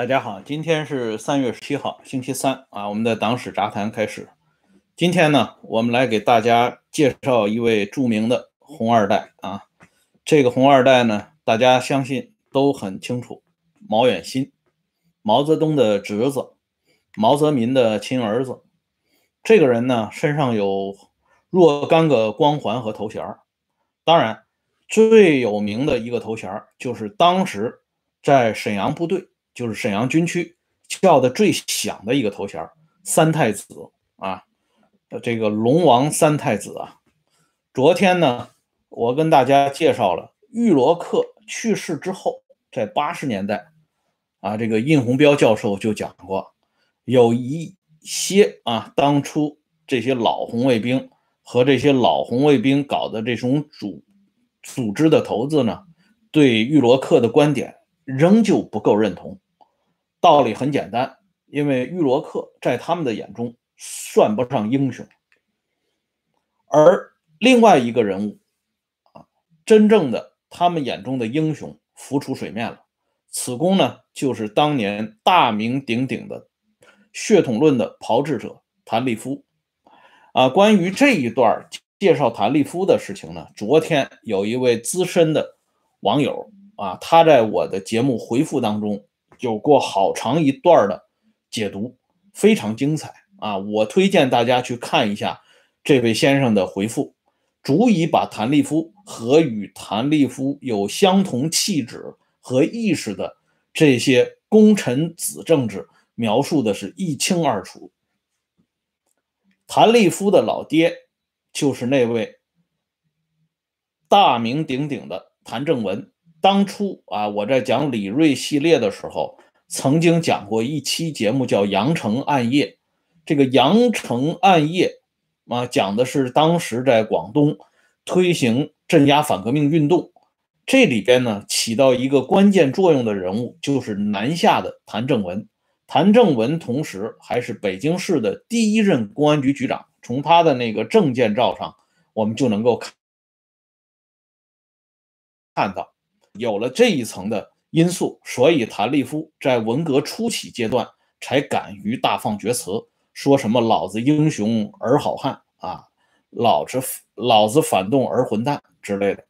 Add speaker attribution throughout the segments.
Speaker 1: 大家好，今天是三月十七号，星期三啊。我们的党史杂谈开始。今天呢，我们来给大家介绍一位著名的红二代啊。这个红二代呢，大家相信都很清楚，毛远新，毛泽东的侄子，毛泽民的亲儿子。这个人呢，身上有若干个光环和头衔当然，最有名的一个头衔就是当时在沈阳部队。就是沈阳军区叫的最响的一个头衔三太子啊，这个龙王三太子啊。昨天呢，我跟大家介绍了玉罗克去世之后，在八十年代啊，这个印鸿彪教授就讲过，有一些啊，当初这些老红卫兵和这些老红卫兵搞的这种组组织的头子呢，对玉罗克的观点仍旧不够认同。道理很简单，因为玉罗克在他们的眼中算不上英雄，而另外一个人物啊，真正的他们眼中的英雄浮出水面了。此公呢，就是当年大名鼎鼎的血统论的炮制者谭立夫。啊，关于这一段介绍谭立夫的事情呢，昨天有一位资深的网友啊，他在我的节目回复当中。有过好长一段的解读，非常精彩啊！我推荐大家去看一下这位先生的回复，足以把谭立夫和与谭立夫有相同气质和意识的这些功臣子政治描述的是一清二楚。谭立夫的老爹就是那位大名鼎鼎的谭正文。当初啊，我在讲李锐系列的时候，曾经讲过一期节目，叫《阳城暗夜》。这个《阳城暗夜》啊，讲的是当时在广东推行镇压反革命运动，这里边呢起到一个关键作用的人物，就是南下的谭正文。谭正文同时还是北京市的第一任公安局局长，从他的那个证件照上，我们就能够看看到。有了这一层的因素，所以谭立夫在文革初期阶段才敢于大放厥词，说什么“老子英雄儿好汉”啊，“老子老子反动儿混蛋”之类的。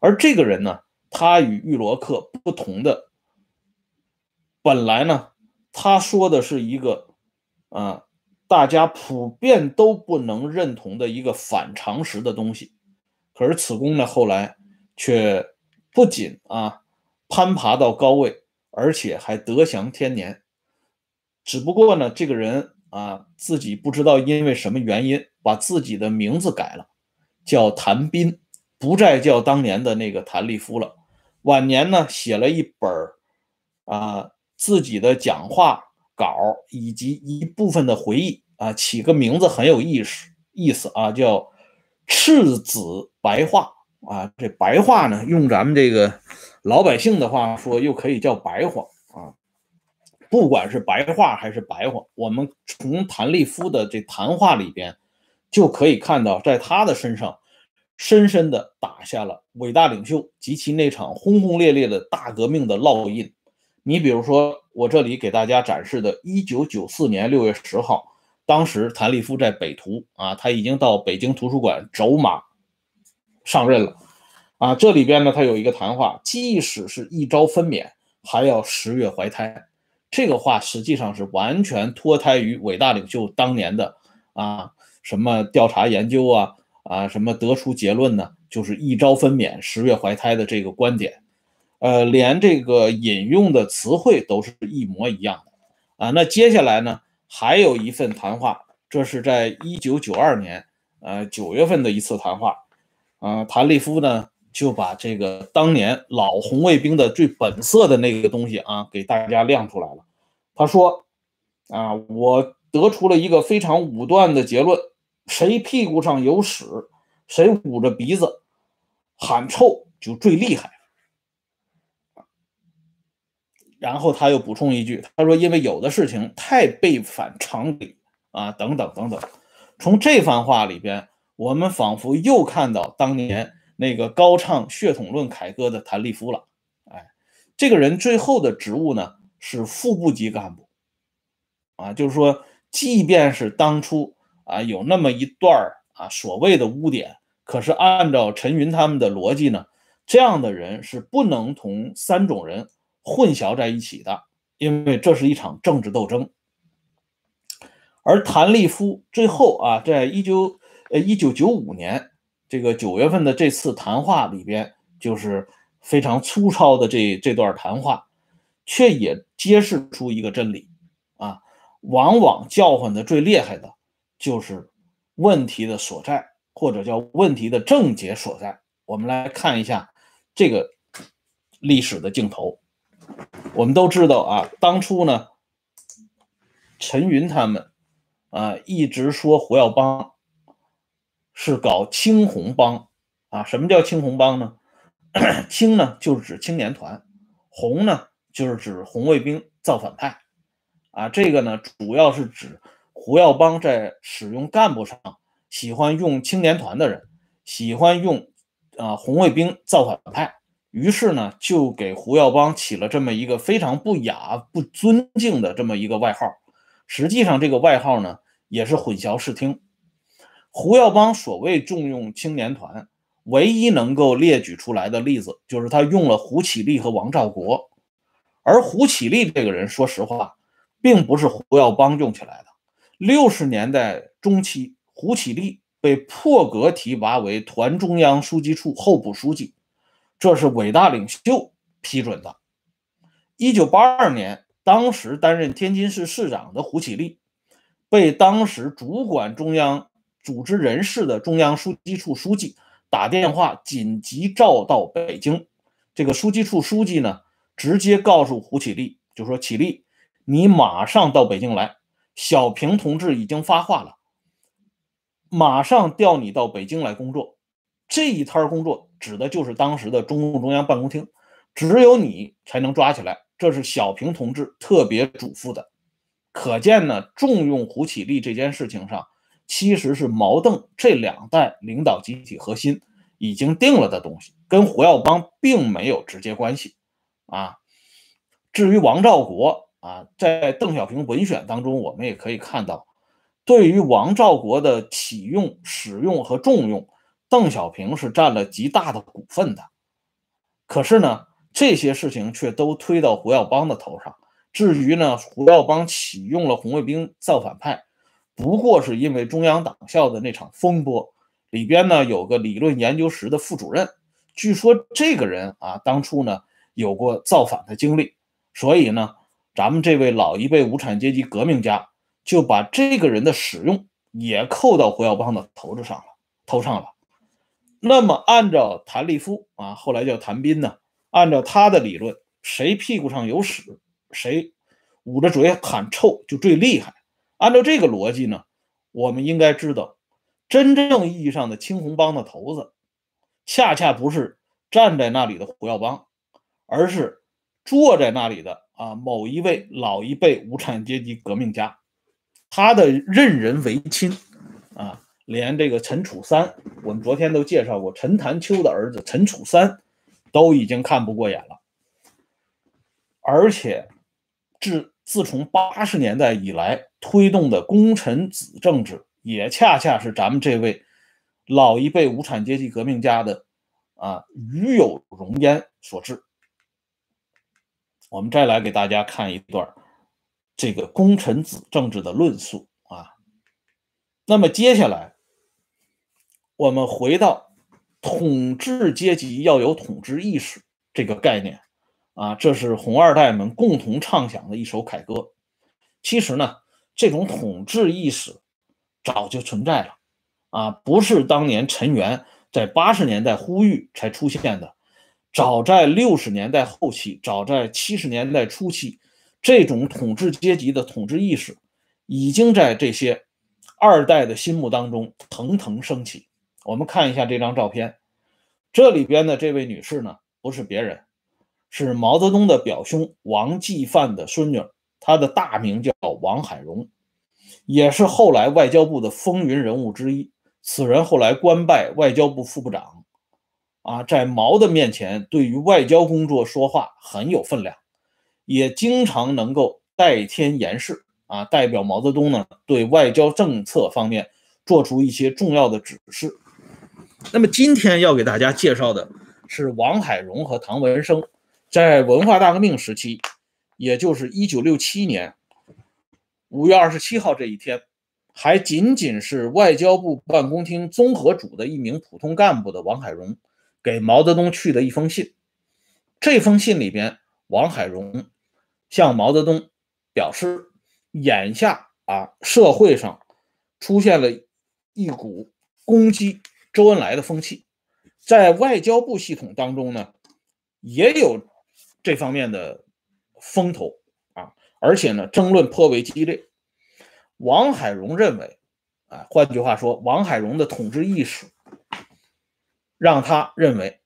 Speaker 1: 而这个人呢，他与玉罗克不同的，本来呢，他说的是一个啊，大家普遍都不能认同的一个反常识的东西，可是此公呢，后来却。不仅啊攀爬到高位，而且还得享天年。只不过呢，这个人啊自己不知道因为什么原因，把自己的名字改了，叫谭斌，不再叫当年的那个谭立夫了。晚年呢，写了一本啊自己的讲话稿以及一部分的回忆啊，起个名字很有意思意思啊，叫《赤子白话》。啊，这白话呢，用咱们这个老百姓的话说，又可以叫白话啊。不管是白话还是白话，我们从谭立夫的这谈话里边就可以看到，在他的身上深深的打下了伟大领袖及其那场轰轰烈烈的大革命的烙印。你比如说，我这里给大家展示的1994年6月10号，当时谭立夫在北图啊，他已经到北京图书馆走马。上任了，啊，这里边呢，他有一个谈话，即使是一朝分娩，还要十月怀胎。这个话实际上是完全脱胎于伟大领袖当年的啊，什么调查研究啊，啊，什么得出结论呢？就是一朝分娩，十月怀胎的这个观点，呃，连这个引用的词汇都是一模一样的啊。那接下来呢，还有一份谈话，这是在一九九二年呃九月份的一次谈话。啊，谭立夫呢就把这个当年老红卫兵的最本色的那个东西啊，给大家亮出来了。他说：“啊，我得出了一个非常武断的结论：谁屁股上有屎，谁捂着鼻子喊臭就最厉害。”然后他又补充一句：“他说，因为有的事情太背反常理啊，等等等等。”从这番话里边。我们仿佛又看到当年那个高唱血统论凯歌的谭立夫了。哎，这个人最后的职务呢，是副部级干部，啊，就是说，即便是当初啊有那么一段啊所谓的污点，可是按照陈云他们的逻辑呢，这样的人是不能同三种人混淆在一起的，因为这是一场政治斗争。而谭立夫最后啊，在一九呃一九九五年这个九月份的这次谈话里边，就是非常粗糙的这这段谈话，却也揭示出一个真理啊，往往叫唤的最厉害的，就是问题的所在，或者叫问题的症结所在。我们来看一下这个历史的镜头，我们都知道啊，当初呢，陈云他们。啊，一直说胡耀邦是搞青红帮啊？什么叫青红帮呢？青呢就是指青年团，红呢就是指红卫兵造反派啊。这个呢主要是指胡耀邦在使用干部上喜欢用青年团的人，喜欢用啊红卫兵造反派，于是呢就给胡耀邦起了这么一个非常不雅、不尊敬的这么一个外号。实际上这个外号呢。也是混淆视听。胡耀邦所谓重用青年团，唯一能够列举出来的例子，就是他用了胡启立和王兆国。而胡启立这个人，说实话，并不是胡耀邦用起来的。六十年代中期，胡启立被破格提拔为团中央书记处候补书记，这是伟大领袖批准的。一九八二年，当时担任天津市市长的胡启立。被当时主管中央组织人事的中央书记处书记打电话紧急召到北京。这个书记处书记呢，直接告诉胡启立，就说：“启立，你马上到北京来。小平同志已经发话了，马上调你到北京来工作。这一摊工作指的就是当时的中共中央办公厅，只有你才能抓起来。这是小平同志特别嘱咐的。”可见呢，重用胡启立这件事情上，其实是毛邓这两代领导集体核心已经定了的东西，跟胡耀邦并没有直接关系啊。至于王兆国啊，在邓小平文选当中，我们也可以看到，对于王兆国的启用、使用和重用，邓小平是占了极大的股份的。可是呢，这些事情却都推到胡耀邦的头上。至于呢，胡耀邦启用了红卫兵造反派，不过是因为中央党校的那场风波里边呢有个理论研究室的副主任，据说这个人啊当初呢有过造反的经历，所以呢咱们这位老一辈无产阶级革命家就把这个人的使用也扣到胡耀邦的头子上了头上了。那么按照谭立夫啊，后来叫谭斌呢，按照他的理论，谁屁股上有屎？谁捂着嘴喊臭就最厉害。按照这个逻辑呢，我们应该知道，真正意义上的青红帮的头子，恰恰不是站在那里的胡耀邦，而是坐在那里的啊某一位老一辈无产阶级革命家，他的任人唯亲啊，连这个陈楚三，我们昨天都介绍过，陈潭秋的儿子陈楚三都已经看不过眼了，而且。自自从八十年代以来推动的功臣子政治，也恰恰是咱们这位老一辈无产阶级革命家的啊与有荣焉所致。我们再来给大家看一段这个功臣子政治的论述啊。那么接下来，我们回到统治阶级要有统治意识这个概念。啊，这是红二代们共同唱响的一首凯歌。其实呢，这种统治意识早就存在了，啊，不是当年陈元在八十年代呼吁才出现的，早在六十年代后期，早在七十年代初期，这种统治阶级的统治意识已经在这些二代的心目当中腾腾升起。我们看一下这张照片，这里边的这位女士呢，不是别人。是毛泽东的表兄王继范的孙女，她的大名叫王海荣，也是后来外交部的风云人物之一。此人后来官拜外交部副部长，啊，在毛的面前，对于外交工作说话很有分量。也经常能够代天言事啊，代表毛泽东呢对外交政策方面做出一些重要的指示。那么今天要给大家介绍的是王海荣和唐文生在文化大革命时期，也就是一九六七年五月二十七号这一天，还仅仅是外交部办公厅综合组的一名普通干部的王海荣给毛泽东去的一封信。这封信里边，王海荣向毛泽东表示，眼下啊社会上出现了一股攻击。周恩来的风气，在外交部系统当中呢，也有这方面的风头啊，而且呢，争论颇为激烈。王海荣认为，啊，换句话说，王海荣的统治意识，让他认为，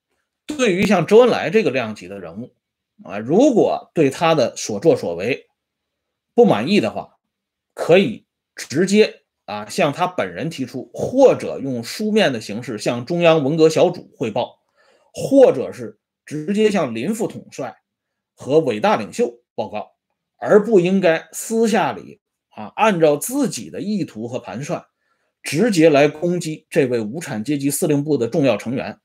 Speaker 1: 对于像周恩来这个量级的人物，啊，如果对他的所作所为不满意的话，可以直接。啊，向他本人提出，或者用书面的形式向中央文革小组汇报，或者是直接向林副统帅和伟大领袖报告，而不应该私下里啊，按照自己的意图和盘算，直接来攻击这位无产阶级司令部的重要成员，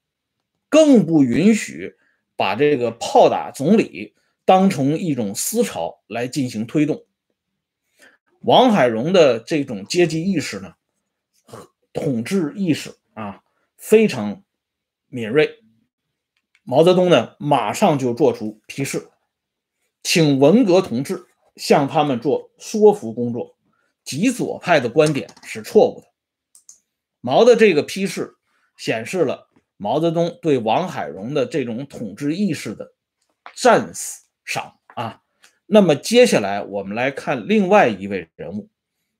Speaker 1: 更不允许把这个炮打总理当成一种思潮来进行推动。王海荣的这种阶级意识呢，统治意识啊非常敏锐。毛泽东呢马上就做出批示，请文革同志向他们做说服工作。极左派的观点是错误的。毛的这个批示显示了毛泽东对王海荣的这种统治意识的赞赏啊。那么接下来我们来看另外一位人物，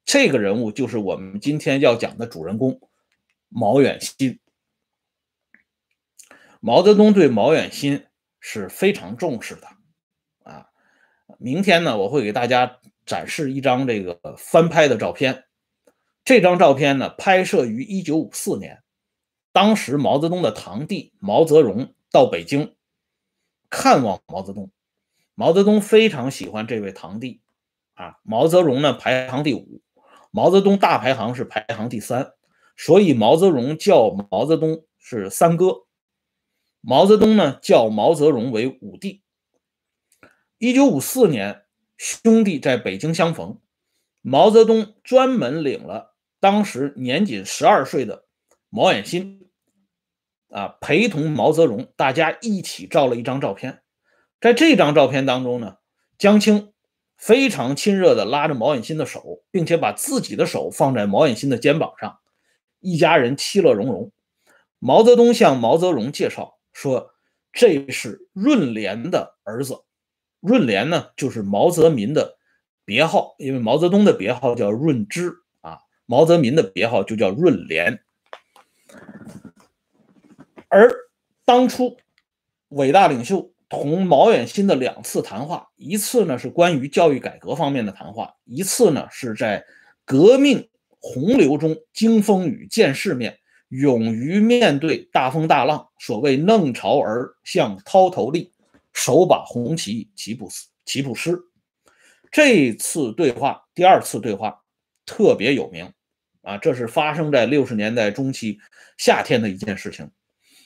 Speaker 1: 这个人物就是我们今天要讲的主人公毛远新。毛泽东对毛远新是非常重视的。明天呢，我会给大家展示一张这个翻拍的照片。这张照片呢，拍摄于一九五四年，当时毛泽东的堂弟毛泽荣到北京看望毛泽东。毛泽东非常喜欢这位堂弟，啊，毛泽荣呢排行第五，毛泽东大排行是排行第三，所以毛泽荣叫毛泽东是三哥，毛泽东呢叫毛泽荣为五弟。一九五四年，兄弟在北京相逢，毛泽东专门领了当时年仅十二岁的毛远新，啊，陪同毛泽东，大家一起照了一张照片。在这张照片当中呢，江青非常亲热地拉着毛远新的手，并且把自己的手放在毛远新的肩膀上，一家人其乐融融。毛泽东向毛泽东介绍说：“这是润莲的儿子，润莲呢就是毛泽民的别号，因为毛泽东的别号叫润之啊，毛泽民的别号就叫润莲。而当初伟大领袖。”同毛远新的两次谈话，一次呢是关于教育改革方面的谈话，一次呢是在革命洪流中经风雨见世面，勇于面对大风大浪。所谓弄潮儿向涛头立，手把红旗旗不旗不湿。这次对话，第二次对话特别有名啊，这是发生在六十年代中期夏天的一件事情。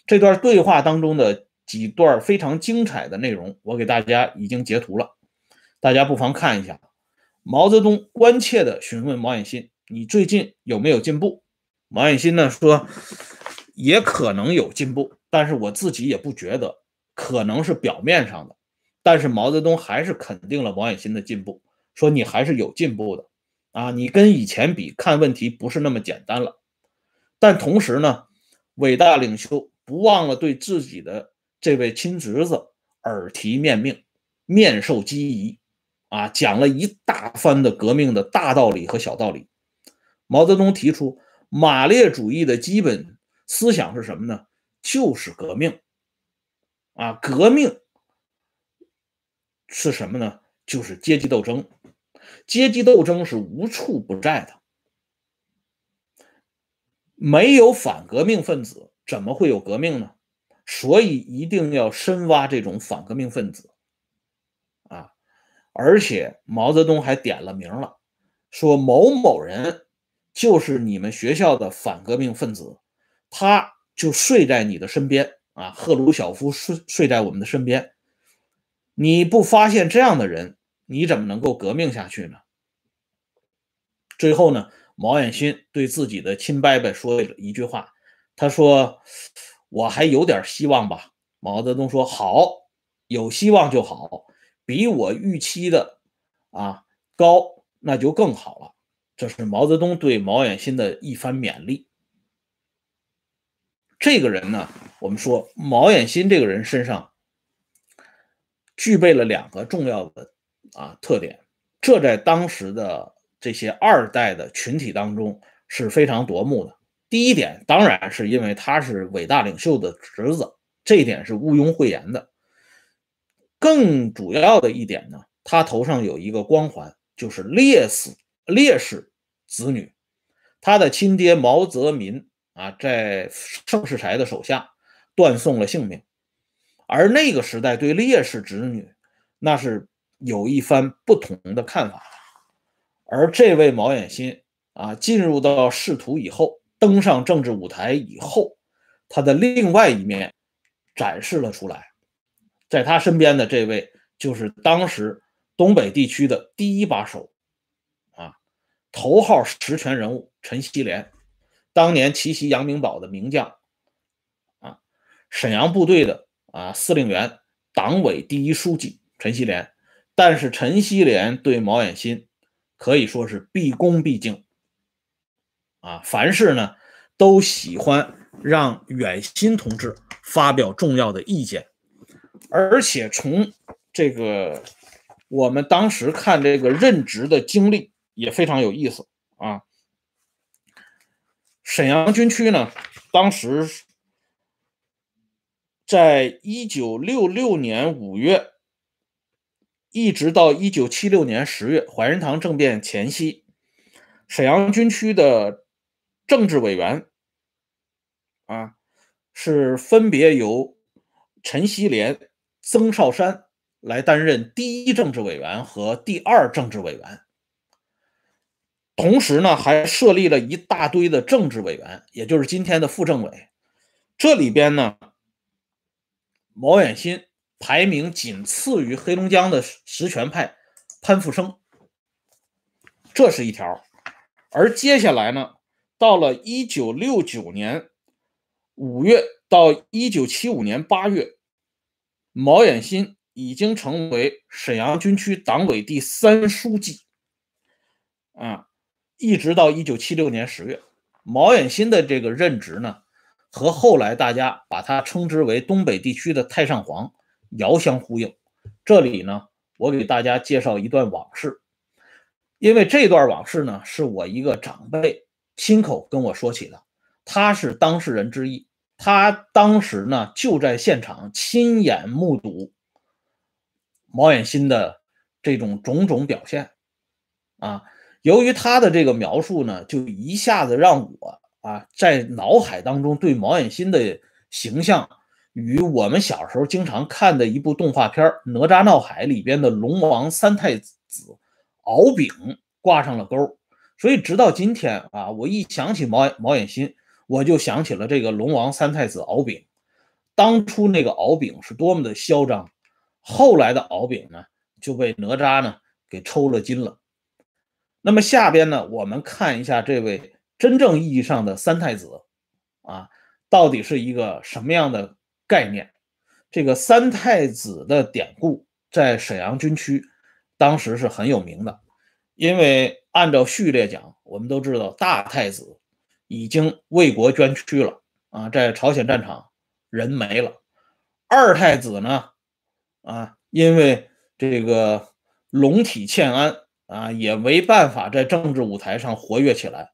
Speaker 1: 这段对话当中的。几段非常精彩的内容，我给大家已经截图了，大家不妨看一下。毛泽东关切地询问毛远新：“你最近有没有进步？”毛远新呢说：“也可能有进步，但是我自己也不觉得，可能是表面上的。”但是毛泽东还是肯定了王远新的进步，说：“你还是有进步的啊，你跟以前比，看问题不是那么简单了。”但同时呢，伟大领袖不忘了对自己的。这位亲侄子耳提面命，面授机宜，啊，讲了一大番的革命的大道理和小道理。毛泽东提出马列主义的基本思想是什么呢？就是革命，啊，革命是什么呢？就是阶级斗争，阶级斗争是无处不在的，没有反革命分子，怎么会有革命呢？所以一定要深挖这种反革命分子，啊，而且毛泽东还点了名了，说某某人就是你们学校的反革命分子，他就睡在你的身边啊，赫鲁晓夫睡睡在我们的身边，你不发现这样的人，你怎么能够革命下去呢？最后呢，毛远新对自己的亲伯伯说了一句话，他说：“我还有点希望吧。”毛泽东说：“好，有希望就好，比我预期的啊高，那就更好了。”这是毛泽东对毛远新的一番勉励。这个人呢，我们说毛远新这个人身上具备了两个重要的啊特点，这在当时的这些二代的群体当中是非常夺目的。第一点，当然是因为他是伟大领袖的侄子。这一点是毋庸讳言的。更主要的一点呢，他头上有一个光环，就是烈士烈士子女。他的亲爹毛泽民啊，在盛世才的手下断送了性命。而那个时代对烈士子女那是有一番不同的看法。而这位毛远新啊，进入到仕途以后，登上政治舞台以后，他的另外一面。展示了出来，在他身边的这位就是当时东北地区的第一把手，啊，头号实权人物陈锡联，当年奇袭阳明堡的名将，啊，沈阳部队的啊司令员，党委第一书记陈锡联。但是陈锡联对毛远新可以说是毕恭毕敬，啊，凡事呢都喜欢让远新同志。发表重要的意见，而且从这个我们当时看这个任职的经历也非常有意思啊。沈阳军区呢，当时在一九六六年五月，一直到一九七六年十月，怀仁堂政变前夕，沈阳军区的政治委员啊。是分别由陈锡联、曾少山来担任第一政治委员和第二政治委员，同时呢，还设立了一大堆的政治委员，也就是今天的副政委。这里边呢，毛远新排名仅次于黑龙江的实权派潘复生，这是一条。而接下来呢，到了一九六九年。五月到一九七五年八月，毛远新已经成为沈阳军区党委第三书记。啊，一直到一九七六年十月，毛远新的这个任职呢，和后来大家把他称之为东北地区的太上皇遥相呼应。这里呢，我给大家介绍一段往事，因为这段往事呢，是我一个长辈亲口跟我说起的，他是当事人之一。他当时呢就在现场亲眼目睹毛远新的这种种种表现，啊，由于他的这个描述呢，就一下子让我啊在脑海当中对毛远新的形象与我们小时候经常看的一部动画片《哪吒闹海》里边的龙王三太子敖丙挂上了钩，所以直到今天啊，我一想起毛毛远新。我就想起了这个龙王三太子敖丙，当初那个敖丙是多么的嚣张，后来的敖丙呢就被哪吒呢给抽了筋了。那么下边呢，我们看一下这位真正意义上的三太子啊，到底是一个什么样的概念？这个三太子的典故在沈阳军区当时是很有名的，因为按照序列讲，我们都知道大太子。已经为国捐躯了啊，在朝鲜战场人没了。二太子呢，啊，因为这个龙体欠安啊，也没办法在政治舞台上活跃起来。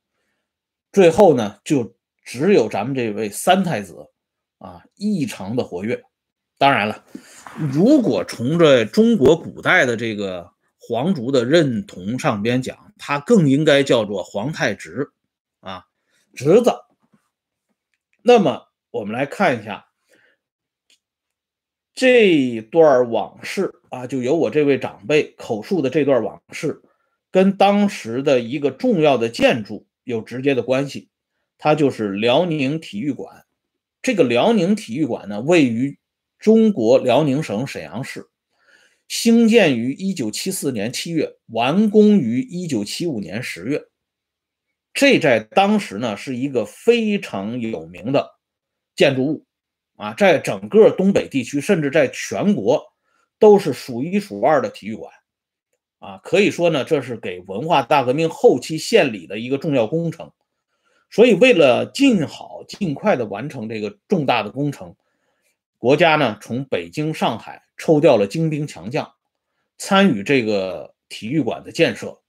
Speaker 1: 最后呢，就只有咱们这位三太子啊，异常的活跃。当然了，如果从这中国古代的这个皇族的认同上边讲，他更应该叫做皇太侄啊。侄子，那么我们来看一下，这段往事啊，就由我这位长辈口述的这段往事，跟当时的一个重要的建筑有直接的关系，它就是辽宁体育馆。这个辽宁体育馆呢，位于中国辽宁省沈阳市，兴建于1974年7月，完工于1975年10月。这在当时呢，是一个非常有名的建筑物。啊，在整个东北地区，甚至在全国，都是数一数二的体育馆，啊，可以说呢，这是给文化大革命后期献礼的一个重要工程。所以，为了尽好、尽快的完成这个重大的工程，国家呢从北京、上海抽调了精兵强将，参与这个体育馆的建设，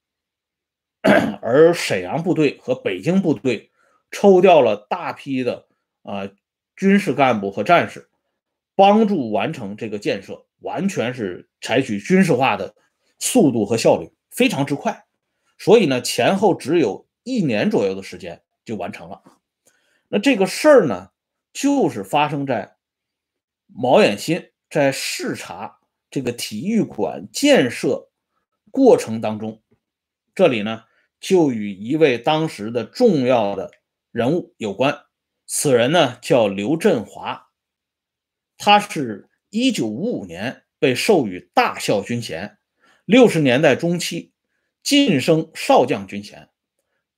Speaker 1: 而沈阳部队和北京部队抽调了大批的啊。军事干部和战士帮助完成这个建设，完全是采取军事化的速度和效率，非常之快。所以呢，前后只有一年左右的时间就完成了。那这个事儿呢，就是发生在毛远新在视察这个体育馆建设过程当中。这里呢，就与一位当时的重要的人物有关。此人呢叫刘振华，他是一九五五年被授予大校军衔，六十年代中期晋升少将军衔，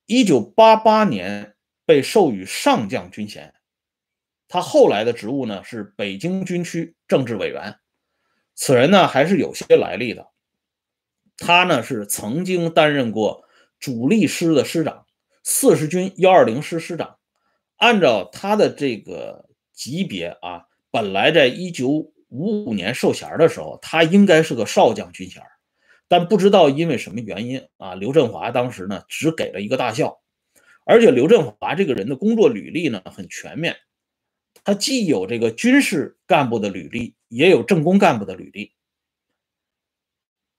Speaker 1: 一九八八年被授予上将军衔。他后来的职务呢是北京军区政治委员。此人呢还是有些来历的，他呢是曾经担任过主力师的师长，四十军幺二零师师长。按照他的这个级别啊，本来在一九五五年授衔的时候，他应该是个少将军衔，但不知道因为什么原因啊，刘振华当时呢只给了一个大校，而且刘振华这个人的工作履历呢很全面，他既有这个军事干部的履历，也有政工干部的履历，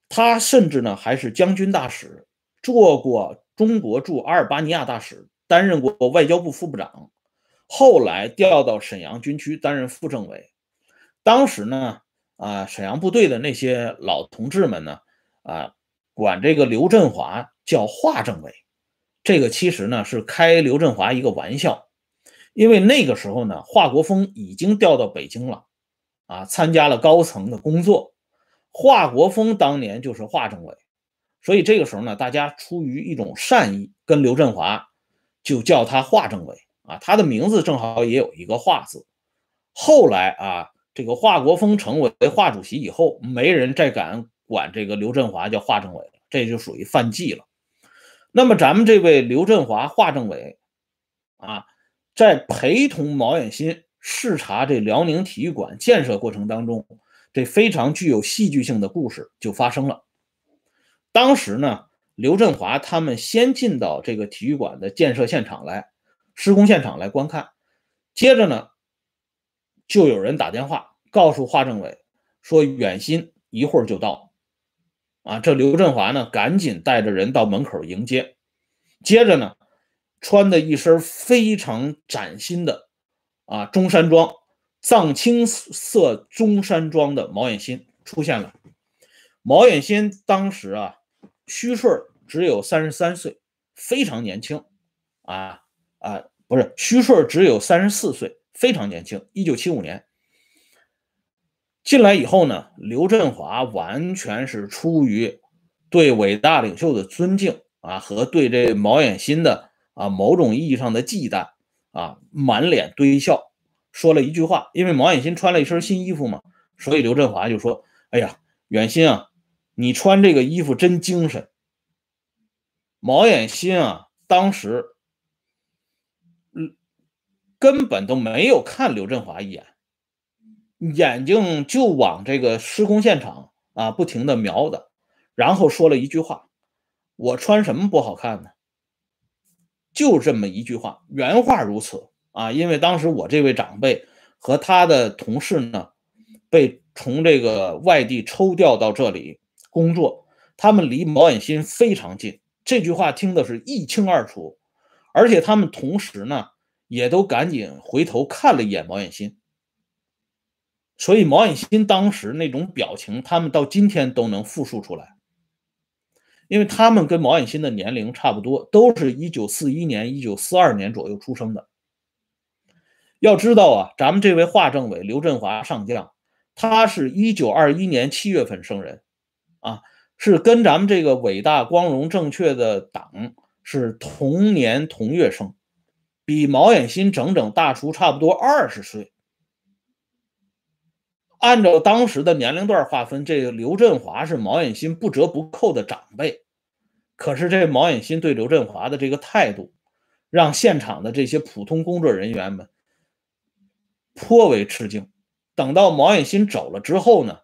Speaker 1: 他甚至呢还是将军大使，做过中国驻阿尔巴尼亚大使。担任过外交部副部长，后来调到沈阳军区担任副政委。当时呢，啊，沈阳部队的那些老同志们呢，啊，管这个刘振华叫华政委。这个其实呢是开刘振华一个玩笑，因为那个时候呢，华国锋已经调到北京了，啊，参加了高层的工作。华国锋当年就是华政委，所以这个时候呢，大家出于一种善意，跟刘振华。就叫他华政委啊，他的名字正好也有一个“华”字。后来啊，这个华国锋成为华主席以后，没人再敢管这个刘振华叫华政委了，这就属于犯忌了。那么咱们这位刘振华华政委啊，在陪同毛远新视察这辽宁体育馆建设过程当中，这非常具有戏剧性的故事就发生了。当时呢。刘振华他们先进到这个体育馆的建设现场来，施工现场来观看。接着呢，就有人打电话告诉华政委说远新一会儿就到。啊，这刘振华呢，赶紧带着人到门口迎接。接着呢，穿的一身非常崭新的啊中山装，藏青色中山装的毛远新出现了。毛远新当时啊。虚岁只有三十三岁，非常年轻，啊啊，不是虚岁只有三十四岁，非常年轻。一九七五年进来以后呢，刘振华完全是出于对伟大领袖的尊敬啊，和对这毛远新的啊某种意义上的忌惮啊，满脸堆笑，说了一句话。因为毛远新穿了一身新衣服嘛，所以刘振华就说：“哎呀，远新啊。”你穿这个衣服真精神。毛远新啊，当时，根本都没有看刘振华一眼，眼睛就往这个施工现场啊不停的瞄的，然后说了一句话：“我穿什么不好看呢？”就这么一句话，原话如此啊。因为当时我这位长辈和他的同事呢，被从这个外地抽调到这里。工作，他们离毛远新非常近，这句话听的是一清二楚，而且他们同时呢，也都赶紧回头看了一眼毛远新。所以毛远新当时那种表情，他们到今天都能复述出来，因为他们跟毛远新的年龄差不多，都是一九四一年、一九四二年左右出生的。要知道啊，咱们这位华政委刘振华上将，他是一九二一年七月份生人，啊，是跟咱们这个伟大、光荣、正确的党是同年同月生，比毛远新整整大出差不多二十岁。按照当时的年龄段划分，这个刘振华是毛远新不折不扣的长辈。可是这毛远新对刘振华的这个态度，让现场的这些普通工作人员们。颇为吃惊。等到毛远新走了之后呢，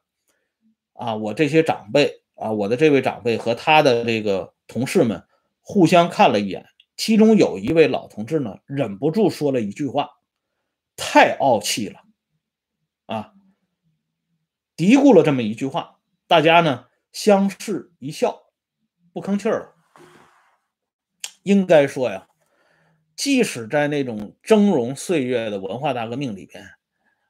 Speaker 1: 啊，我这些长辈啊，我的这位长辈和他的这个同事们互相看了一眼，其中有一位老同志呢，忍不住说了一句话：“太傲气了。”啊，嘀咕了这么一句话，大家呢相视一笑，不吭气儿了。应该说呀。即使在那种峥嵘岁月的文化大革命里边，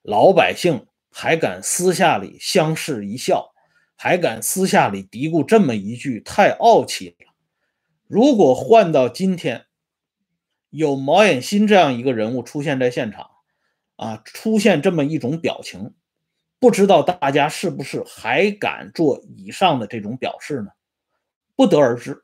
Speaker 1: 老百姓还敢私下里相视一笑，还敢私下里嘀咕这么一句“太傲气了”。如果换到今天，有毛远新这样一个人物出现在现场，啊，出现这么一种表情，不知道大家是不是还敢做以上的这种表示呢？不得而知。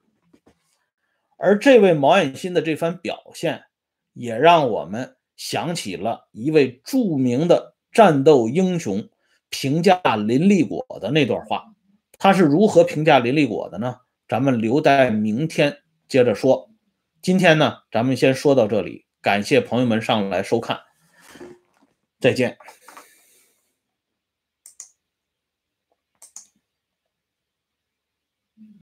Speaker 1: 而这位毛远新的这番表现，也让我们想起了一位著名的战斗英雄评价林立果的那段话。他是如何评价林立果的呢？咱们留待明天接着说。今天呢，咱们先说到这里，感谢朋友们上来收看，再见。